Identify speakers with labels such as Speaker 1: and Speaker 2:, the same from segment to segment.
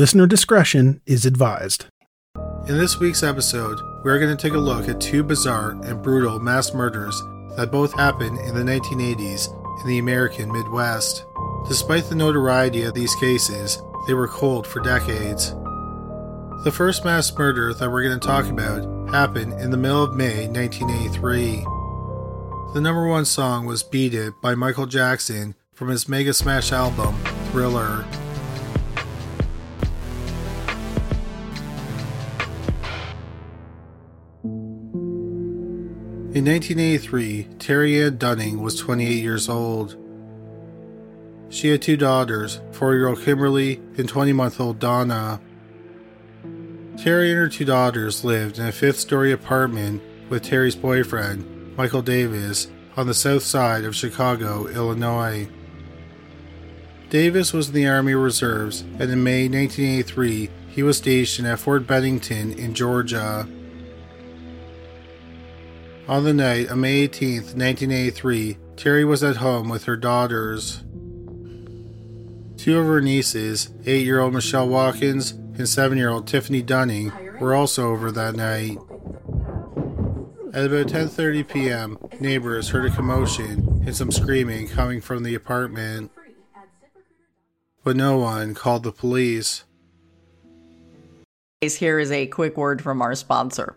Speaker 1: Listener discretion is advised.
Speaker 2: In this week's episode, we are going to take a look at two bizarre and brutal mass murders that both happened in the 1980s in the American Midwest. Despite the notoriety of these cases, they were cold for decades. The first mass murder that we're going to talk about happened in the middle of May 1983. The number one song was Beat It by Michael Jackson from his Mega Smash album, Thriller. In 1983, Terry Ann Dunning was 28 years old. She had two daughters, 4 year old Kimberly and 20 month old Donna. Terry and her two daughters lived in a fifth story apartment with Terry's boyfriend, Michael Davis, on the south side of Chicago, Illinois. Davis was in the Army Reserves, and in May 1983, he was stationed at Fort Bennington in Georgia. On the night of May 18, 1983, Terry was at home with her daughters. Two of her nieces, 8 year old Michelle Watkins and 7 year old Tiffany Dunning, were also over that night. At about 10:30 p.m., neighbors heard a commotion and some screaming coming from the apartment. But no one called the police.
Speaker 3: Here is a quick word from our sponsor.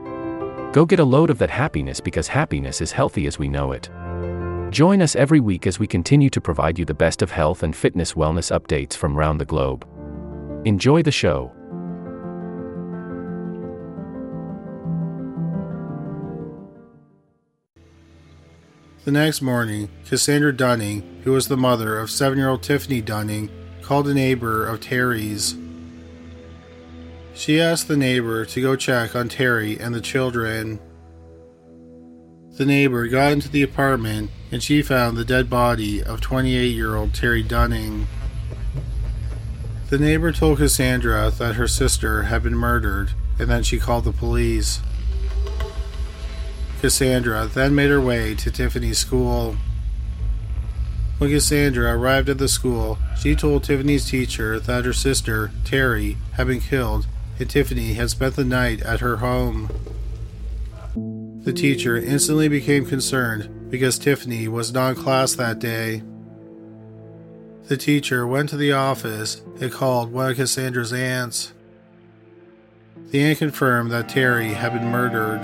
Speaker 4: Go get a load of that happiness because happiness is healthy as we know it. Join us every week as we continue to provide you the best of health and fitness wellness updates from around the globe. Enjoy the show.
Speaker 2: The next morning, Cassandra Dunning, who was the mother of seven year old Tiffany Dunning, called a neighbor of Terry's. She asked the neighbor to go check on Terry and the children. The neighbor got into the apartment and she found the dead body of 28 year old Terry Dunning. The neighbor told Cassandra that her sister had been murdered and then she called the police. Cassandra then made her way to Tiffany's school. When Cassandra arrived at the school, she told Tiffany's teacher that her sister, Terry, had been killed Tiffany had spent the night at her home. The teacher instantly became concerned because Tiffany was not in class that day. The teacher went to the office and called one of Cassandra's aunts. The aunt confirmed that Terry had been murdered.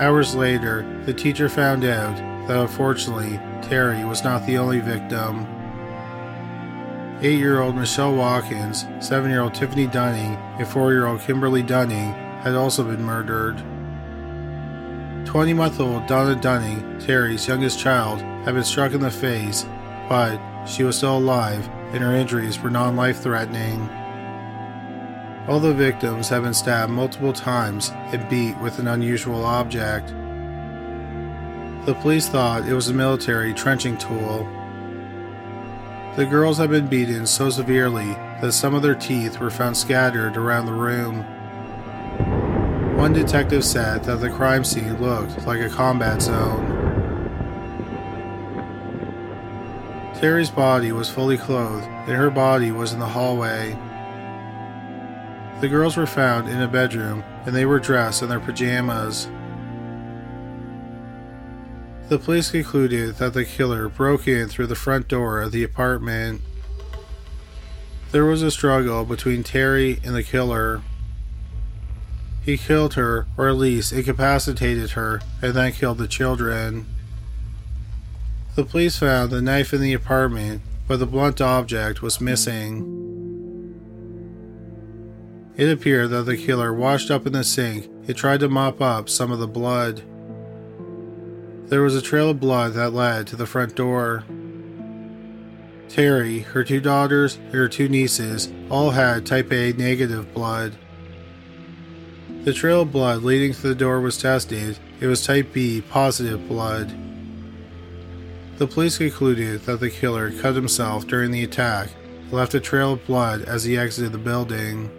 Speaker 2: Hours later, the teacher found out that unfortunately, Terry was not the only victim. 8 year old Michelle Watkins, 7 year old Tiffany Dunning, and 4 year old Kimberly Dunning had also been murdered. 20 month old Donna Dunning, Terry's youngest child, had been struck in the face, but she was still alive and her injuries were non life threatening. All the victims had been stabbed multiple times and beat with an unusual object. The police thought it was a military trenching tool. The girls had been beaten so severely that some of their teeth were found scattered around the room. One detective said that the crime scene looked like a combat zone. Terry's body was fully clothed, and her body was in the hallway. The girls were found in a bedroom, and they were dressed in their pajamas. The police concluded that the killer broke in through the front door of the apartment. There was a struggle between Terry and the killer. He killed her, or at least incapacitated her, and then killed the children. The police found the knife in the apartment, but the blunt object was missing. It appeared that the killer washed up in the sink and tried to mop up some of the blood. There was a trail of blood that led to the front door. Terry, her two daughters, and her two nieces all had type A negative blood. The trail of blood leading to the door was tested. It was type B positive blood. The police concluded that the killer cut himself during the attack and left a trail of blood as he exited the building.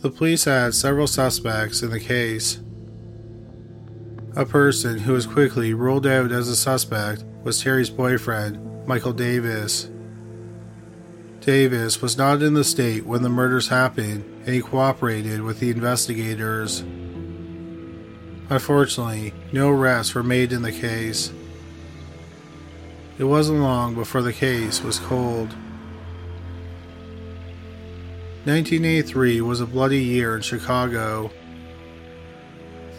Speaker 2: The police had several suspects in the case. A person who was quickly ruled out as a suspect was Terry's boyfriend, Michael Davis. Davis was not in the state when the murders happened and he cooperated with the investigators. Unfortunately, no arrests were made in the case. It wasn't long before the case was cold. 1983 was a bloody year in Chicago.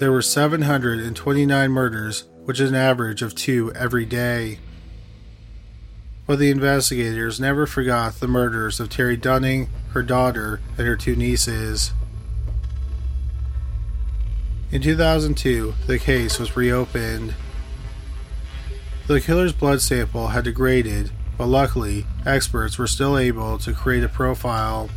Speaker 2: There were 729 murders, which is an average of two every day. But the investigators never forgot the murders of Terry Dunning, her daughter, and her two nieces. In 2002, the case was reopened. The killer's blood sample had degraded, but luckily, experts were still able to create a profile.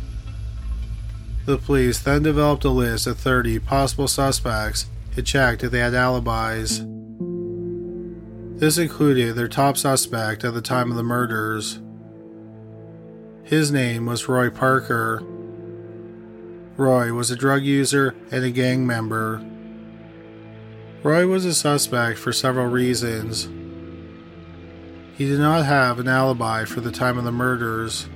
Speaker 2: The police then developed a list of 30 possible suspects and checked if they had alibis. This included their top suspect at the time of the murders. His name was Roy Parker. Roy was a drug user and a gang member. Roy was a suspect for several reasons. He did not have an alibi for the time of the murders.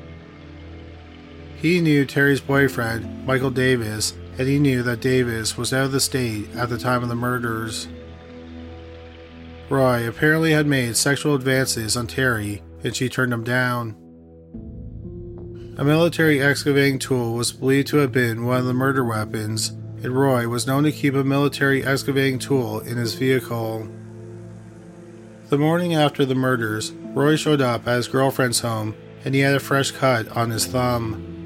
Speaker 2: He knew Terry's boyfriend, Michael Davis, and he knew that Davis was out of the state at the time of the murders. Roy apparently had made sexual advances on Terry, and she turned him down. A military excavating tool was believed to have been one of the murder weapons, and Roy was known to keep a military excavating tool in his vehicle. The morning after the murders, Roy showed up at his girlfriend's home and he had a fresh cut on his thumb.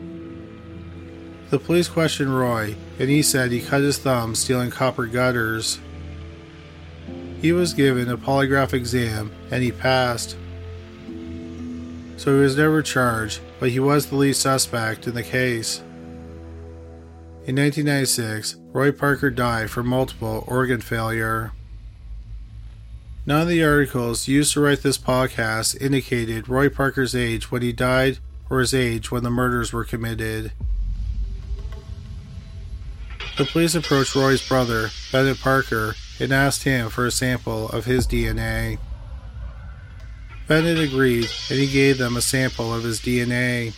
Speaker 2: The police questioned Roy, and he said he cut his thumb stealing copper gutters. He was given a polygraph exam and he passed. So he was never charged, but he was the lead suspect in the case. In 1996, Roy Parker died from multiple organ failure. None of the articles used to write this podcast indicated Roy Parker's age when he died or his age when the murders were committed. The police approached Roy's brother, Bennett Parker, and asked him for a sample of his DNA. Bennett agreed and he gave them a sample of his DNA.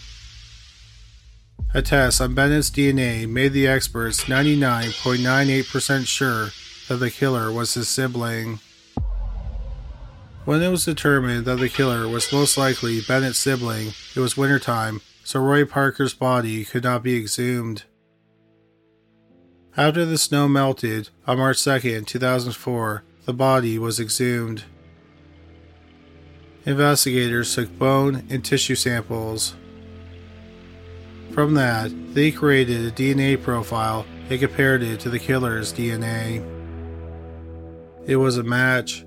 Speaker 2: A test on Bennett's DNA made the experts 99.98% sure that the killer was his sibling. When it was determined that the killer was most likely Bennett's sibling, it was wintertime, so Roy Parker's body could not be exhumed. After the snow melted on March 2, 2004, the body was exhumed. Investigators took bone and tissue samples. From that, they created a DNA profile and compared it to the killer's DNA. It was a match.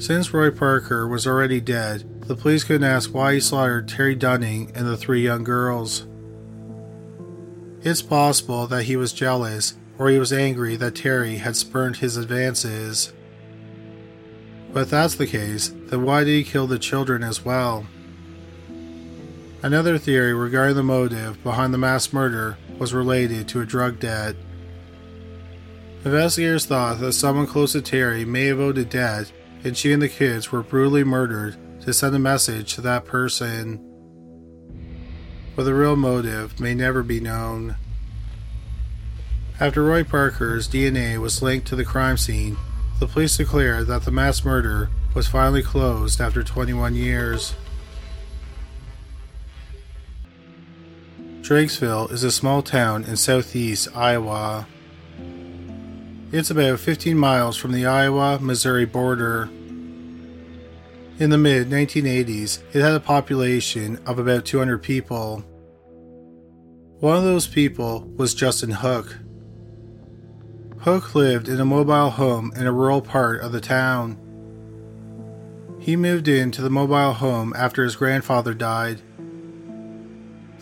Speaker 2: Since Roy Parker was already dead, the police couldn't ask why he slaughtered Terry Dunning and the three young girls. It's possible that he was jealous or he was angry that Terry had spurned his advances. But if that's the case, then why did he kill the children as well? Another theory regarding the motive behind the mass murder was related to a drug debt. Investigators thought that someone close to Terry may have owed a debt and she and the kids were brutally murdered to send a message to that person. But the real motive may never be known. After Roy Parker's DNA was linked to the crime scene, the police declared that the mass murder was finally closed after 21 years. Drakesville is a small town in southeast Iowa. It's about 15 miles from the Iowa Missouri border. In the mid 1980s, it had a population of about 200 people. One of those people was Justin Hook. Hook lived in a mobile home in a rural part of the town. He moved into the mobile home after his grandfather died.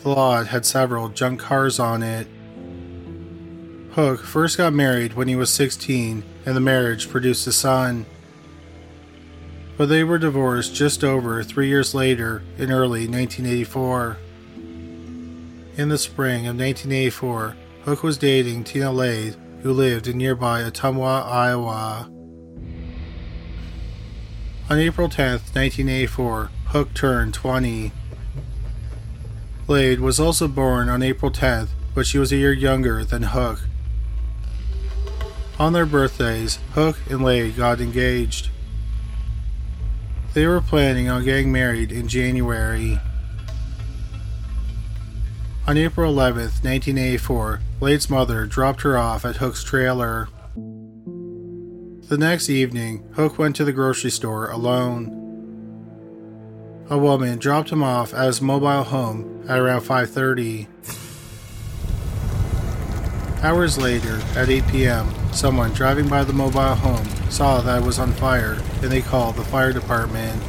Speaker 2: The lot had several junk cars on it. Hook first got married when he was 16, and the marriage produced a son. But they were divorced just over three years later in early 1984. In the spring of 1984, Hook was dating Tina Lade, who lived in nearby Ottumwa, Iowa. On April 10, 1984, Hook turned 20. Lade was also born on April 10th, but she was a year younger than Hook. On their birthdays, Hook and Lade got engaged. They were planning on getting married in January. On April 11, 1984, Lade's mother dropped her off at Hook's trailer. The next evening, Hook went to the grocery store alone. A woman dropped him off at his mobile home at around 5:30. Hours later, at 8 p.m., someone driving by the mobile home saw that it was on fire and they called the fire department.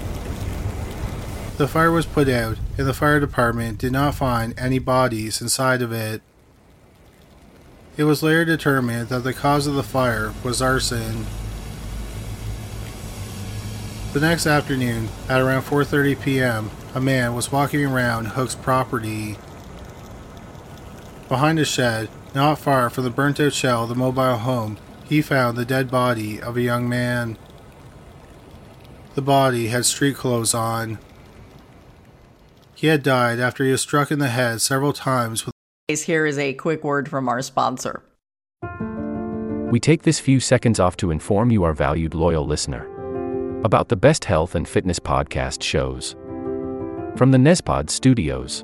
Speaker 2: The fire was put out, and the fire department did not find any bodies inside of it. It was later determined that the cause of the fire was arson. The next afternoon, at around 4:30 p.m., a man was walking around Hook's property. Behind a shed, not far from the burnt-out shell of the mobile home, he found the dead body of a young man. The body had street clothes on. He had died after he was struck in the head several times with
Speaker 3: Here is a quick word from our sponsor.
Speaker 4: We take this few seconds off to inform you, our valued loyal listener, about the best health and fitness podcast shows. From the Nezpod studios.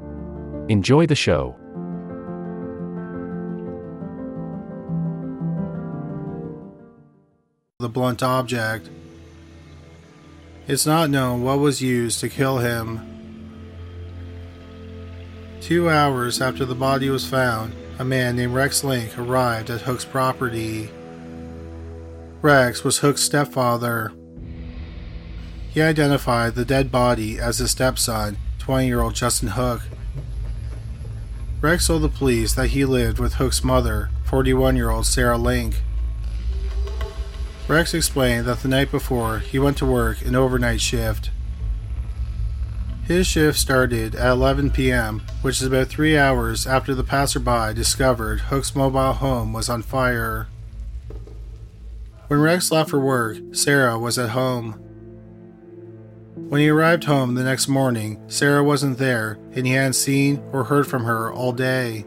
Speaker 4: Enjoy the show.
Speaker 2: the blunt object. It's not known what was used to kill him. Two hours after the body was found, a man named Rex Link arrived at Hook's property. Rex was Hook's stepfather. He identified the dead body as his stepson, 20 year old Justin Hook. Rex told the police that he lived with Hook's mother, 41 year old Sarah Link. Rex explained that the night before he went to work an overnight shift. His shift started at 11 p.m., which is about three hours after the passerby discovered Hook's mobile home was on fire. When Rex left for work, Sarah was at home. When he arrived home the next morning, Sarah wasn't there and he hadn't seen or heard from her all day.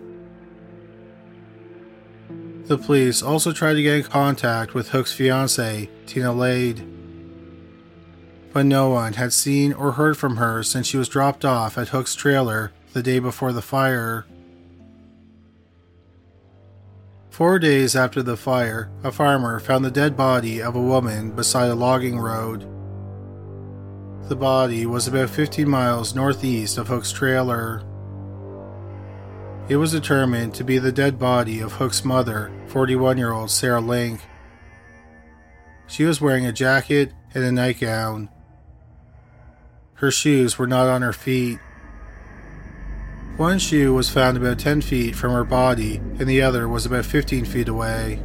Speaker 2: The police also tried to get in contact with Hook's fiancee, Tina Lade. But no one had seen or heard from her since she was dropped off at Hook's trailer the day before the fire. Four days after the fire, a farmer found the dead body of a woman beside a logging road. The body was about 15 miles northeast of Hook's trailer. It was determined to be the dead body of Hook's mother, 41 year old Sarah Link. She was wearing a jacket and a nightgown. Her shoes were not on her feet. One shoe was found about 10 feet from her body, and the other was about 15 feet away.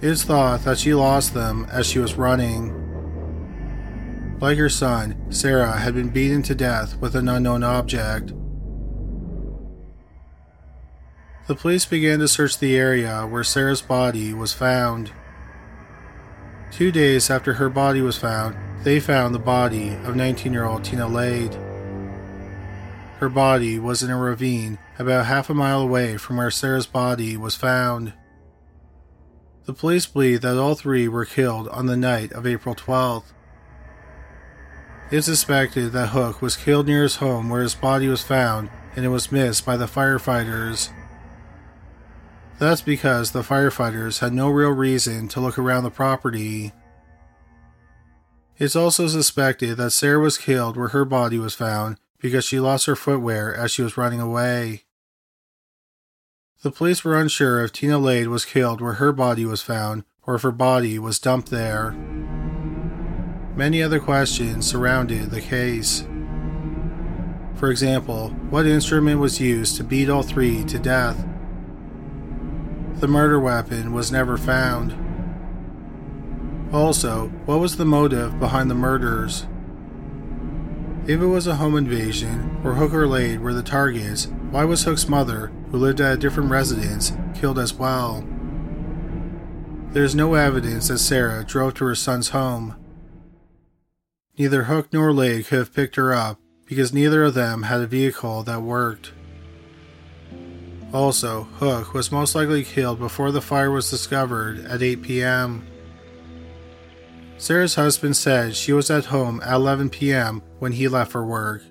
Speaker 2: It is thought that she lost them as she was running. Like her son, Sarah had been beaten to death with an unknown object. The police began to search the area where Sarah's body was found. Two days after her body was found, they found the body of 19 year old Tina Lade. Her body was in a ravine about half a mile away from where Sarah's body was found. The police believe that all three were killed on the night of April 12th. It is suspected that Hook was killed near his home where his body was found and it was missed by the firefighters. That's because the firefighters had no real reason to look around the property. It's also suspected that Sarah was killed where her body was found because she lost her footwear as she was running away. The police were unsure if Tina Lade was killed where her body was found or if her body was dumped there. Many other questions surrounded the case. For example, what instrument was used to beat all three to death? The murder weapon was never found. Also, what was the motive behind the murders? If it was a home invasion, or Hook or Lade were the targets, why was Hook's mother, who lived at a different residence, killed as well? There is no evidence that Sarah drove to her son's home. Neither Hook nor Lade could have picked her up because neither of them had a vehicle that worked. Also, Hook was most likely killed before the fire was discovered at 8 p.m. Sarah's husband said she was at home at 11 p.m. when he left for work.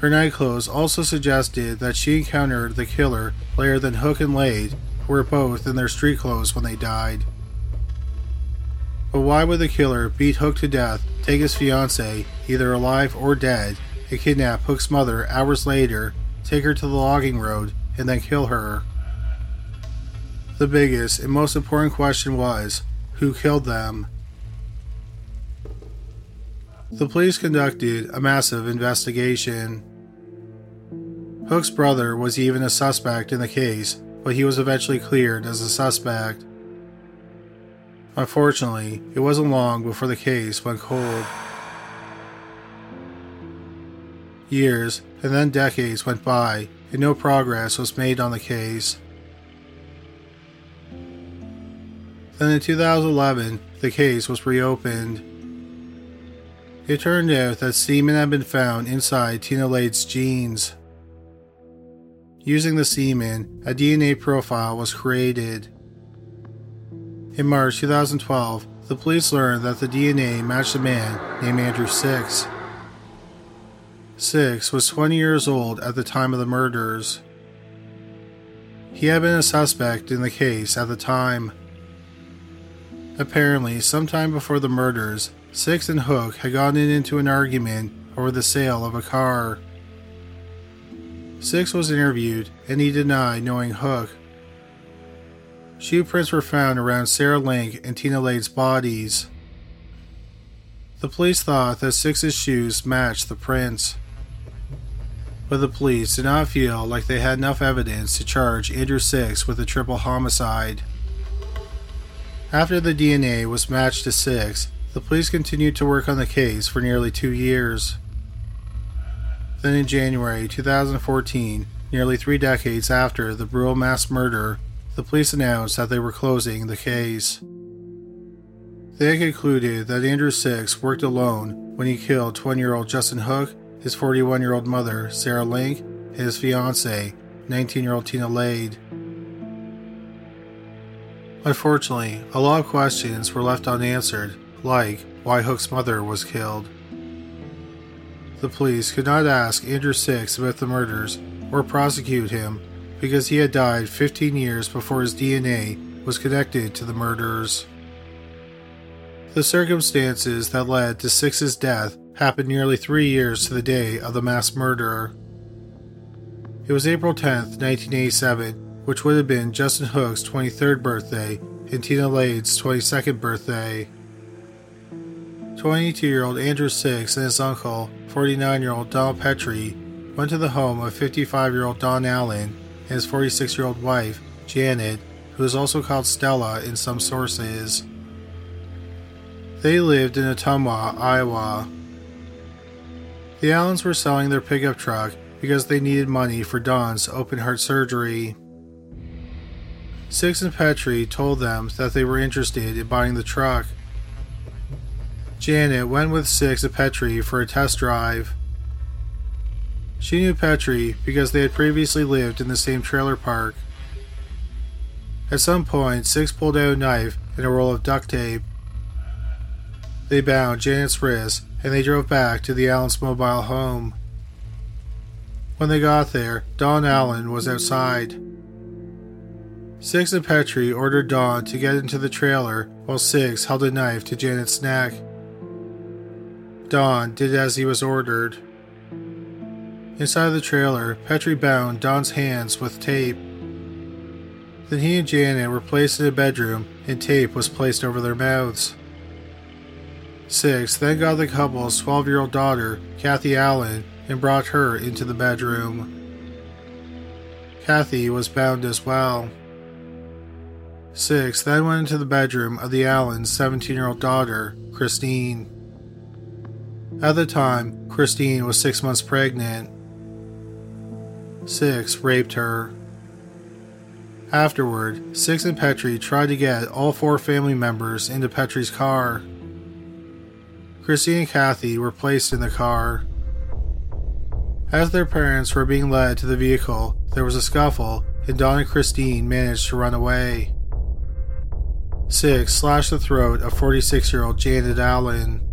Speaker 2: Her night clothes also suggested that she encountered the killer later than Hook and Lade, who were both in their street clothes when they died. But why would the killer beat Hook to death, take his fiancee, either alive or dead, and kidnap Hook's mother hours later, take her to the logging road, and then kill her? The biggest and most important question was who killed them? The police conducted a massive investigation. Hook's brother was even a suspect in the case, but he was eventually cleared as a suspect. Unfortunately, it wasn't long before the case went cold. Years and then decades went by, and no progress was made on the case. Then in 2011, the case was reopened. It turned out that semen had been found inside Tina Lade's jeans. Using the semen, a DNA profile was created. In March 2012, the police learned that the DNA matched a man named Andrew Six. Six was 20 years old at the time of the murders. He had been a suspect in the case at the time. Apparently, sometime before the murders, Six and Hook had gotten into an argument over the sale of a car. Six was interviewed and he denied knowing Hook. Shoe prints were found around Sarah Link and Tina Lade's bodies. The police thought that Six's shoes matched the prints, but the police did not feel like they had enough evidence to charge Andrew Six with a triple homicide. After the DNA was matched to Six, the police continued to work on the case for nearly two years. Then in January 2014, nearly three decades after the brutal mass murder, the police announced that they were closing the case. They concluded that Andrew Six worked alone when he killed 20 year old Justin Hook, his 41 year old mother, Sarah Link, and his fiancee, 19 year old Tina Lade. Unfortunately, a lot of questions were left unanswered, like why Hook's mother was killed. The police could not ask Andrew Six about the murders or prosecute him because he had died 15 years before his DNA was connected to the murders. The circumstances that led to Six's death happened nearly three years to the day of the mass murder. It was April 10th, 1987, which would have been Justin Hook's 23rd birthday and Tina Lade's 22nd birthday. 22 year old Andrew Six and his uncle, 49 year old Donald Petrie, went to the home of 55 year old Don Allen and his 46 year old wife, Janet, who is also called Stella in some sources. They lived in Ottumwa, Iowa. The Allens were selling their pickup truck because they needed money for Don's open heart surgery. Six and Petrie told them that they were interested in buying the truck. Janet went with Six and Petrie for a test drive. She knew Petrie because they had previously lived in the same trailer park. At some point, Six pulled out a knife and a roll of duct tape. They bound Janet's wrists and they drove back to the Allens' mobile home. When they got there, Don Allen was outside. Six and Petrie ordered Don to get into the trailer while Six held a knife to Janet's neck. Don did as he was ordered. Inside the trailer, Petrie bound Don's hands with tape. Then he and Janet were placed in a bedroom and tape was placed over their mouths. Six then got the couple's 12 year old daughter, Kathy Allen, and brought her into the bedroom. Kathy was bound as well. Six then went into the bedroom of the Allens' 17 year old daughter, Christine. At the time, Christine was six months pregnant. Six raped her. Afterward, Six and Petrie tried to get all four family members into Petrie's car. Christine and Kathy were placed in the car. As their parents were being led to the vehicle, there was a scuffle, and Don and Christine managed to run away. Six slashed the throat of 46 year old Janet Allen.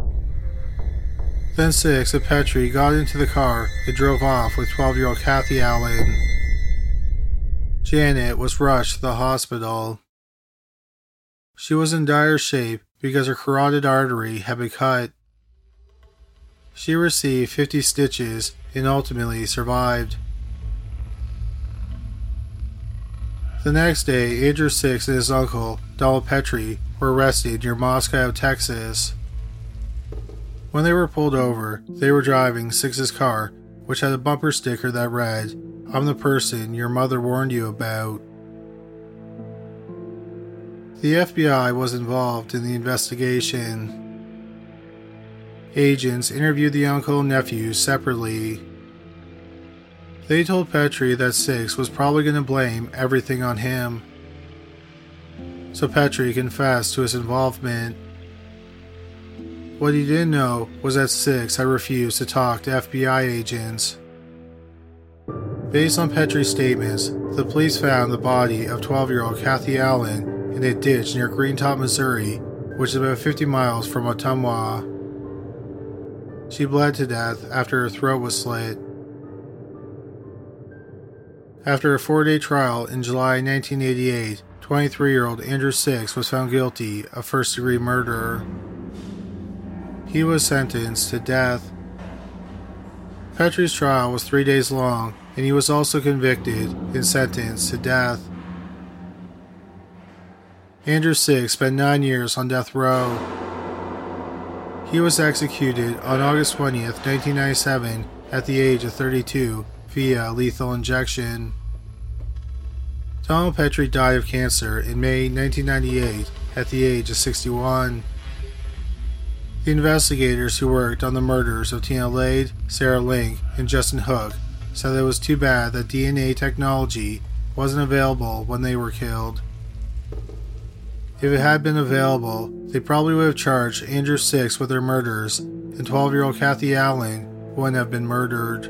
Speaker 2: Then Six and Petrie got into the car and drove off with 12 year old Kathy Allen. Janet was rushed to the hospital. She was in dire shape because her carotid artery had been cut. She received 50 stitches and ultimately survived. The next day, Andrew Six and his uncle, Donald Petrie, were arrested near Moscow, Texas. When they were pulled over, they were driving Six's car, which had a bumper sticker that read, I'm the person your mother warned you about. The FBI was involved in the investigation. Agents interviewed the uncle and nephews separately. They told Petrie that Six was probably going to blame everything on him. So Petrie confessed to his involvement. What he didn't know was that Six I refused to talk to FBI agents. Based on Petrie's statements, the police found the body of 12 year old Kathy Allen in a ditch near Greentop, Missouri, which is about 50 miles from Ottumwa. She bled to death after her throat was slit. After a four day trial in July 1988, 23 year old Andrew Six was found guilty of first degree murder. He was sentenced to death. Petrie's trial was three days long, and he was also convicted and sentenced to death. Andrew Six spent nine years on death row. He was executed on August 20th, 1997, at the age of 32 via lethal injection. Donald Petrie died of cancer in May 1998 at the age of 61. The investigators who worked on the murders of Tina Lade, Sarah Link, and Justin Hook said it was too bad that DNA technology wasn't available when they were killed. If it had been available, they probably would have charged Andrew Six with their murders, and 12 year old Kathy Allen wouldn't have been murdered.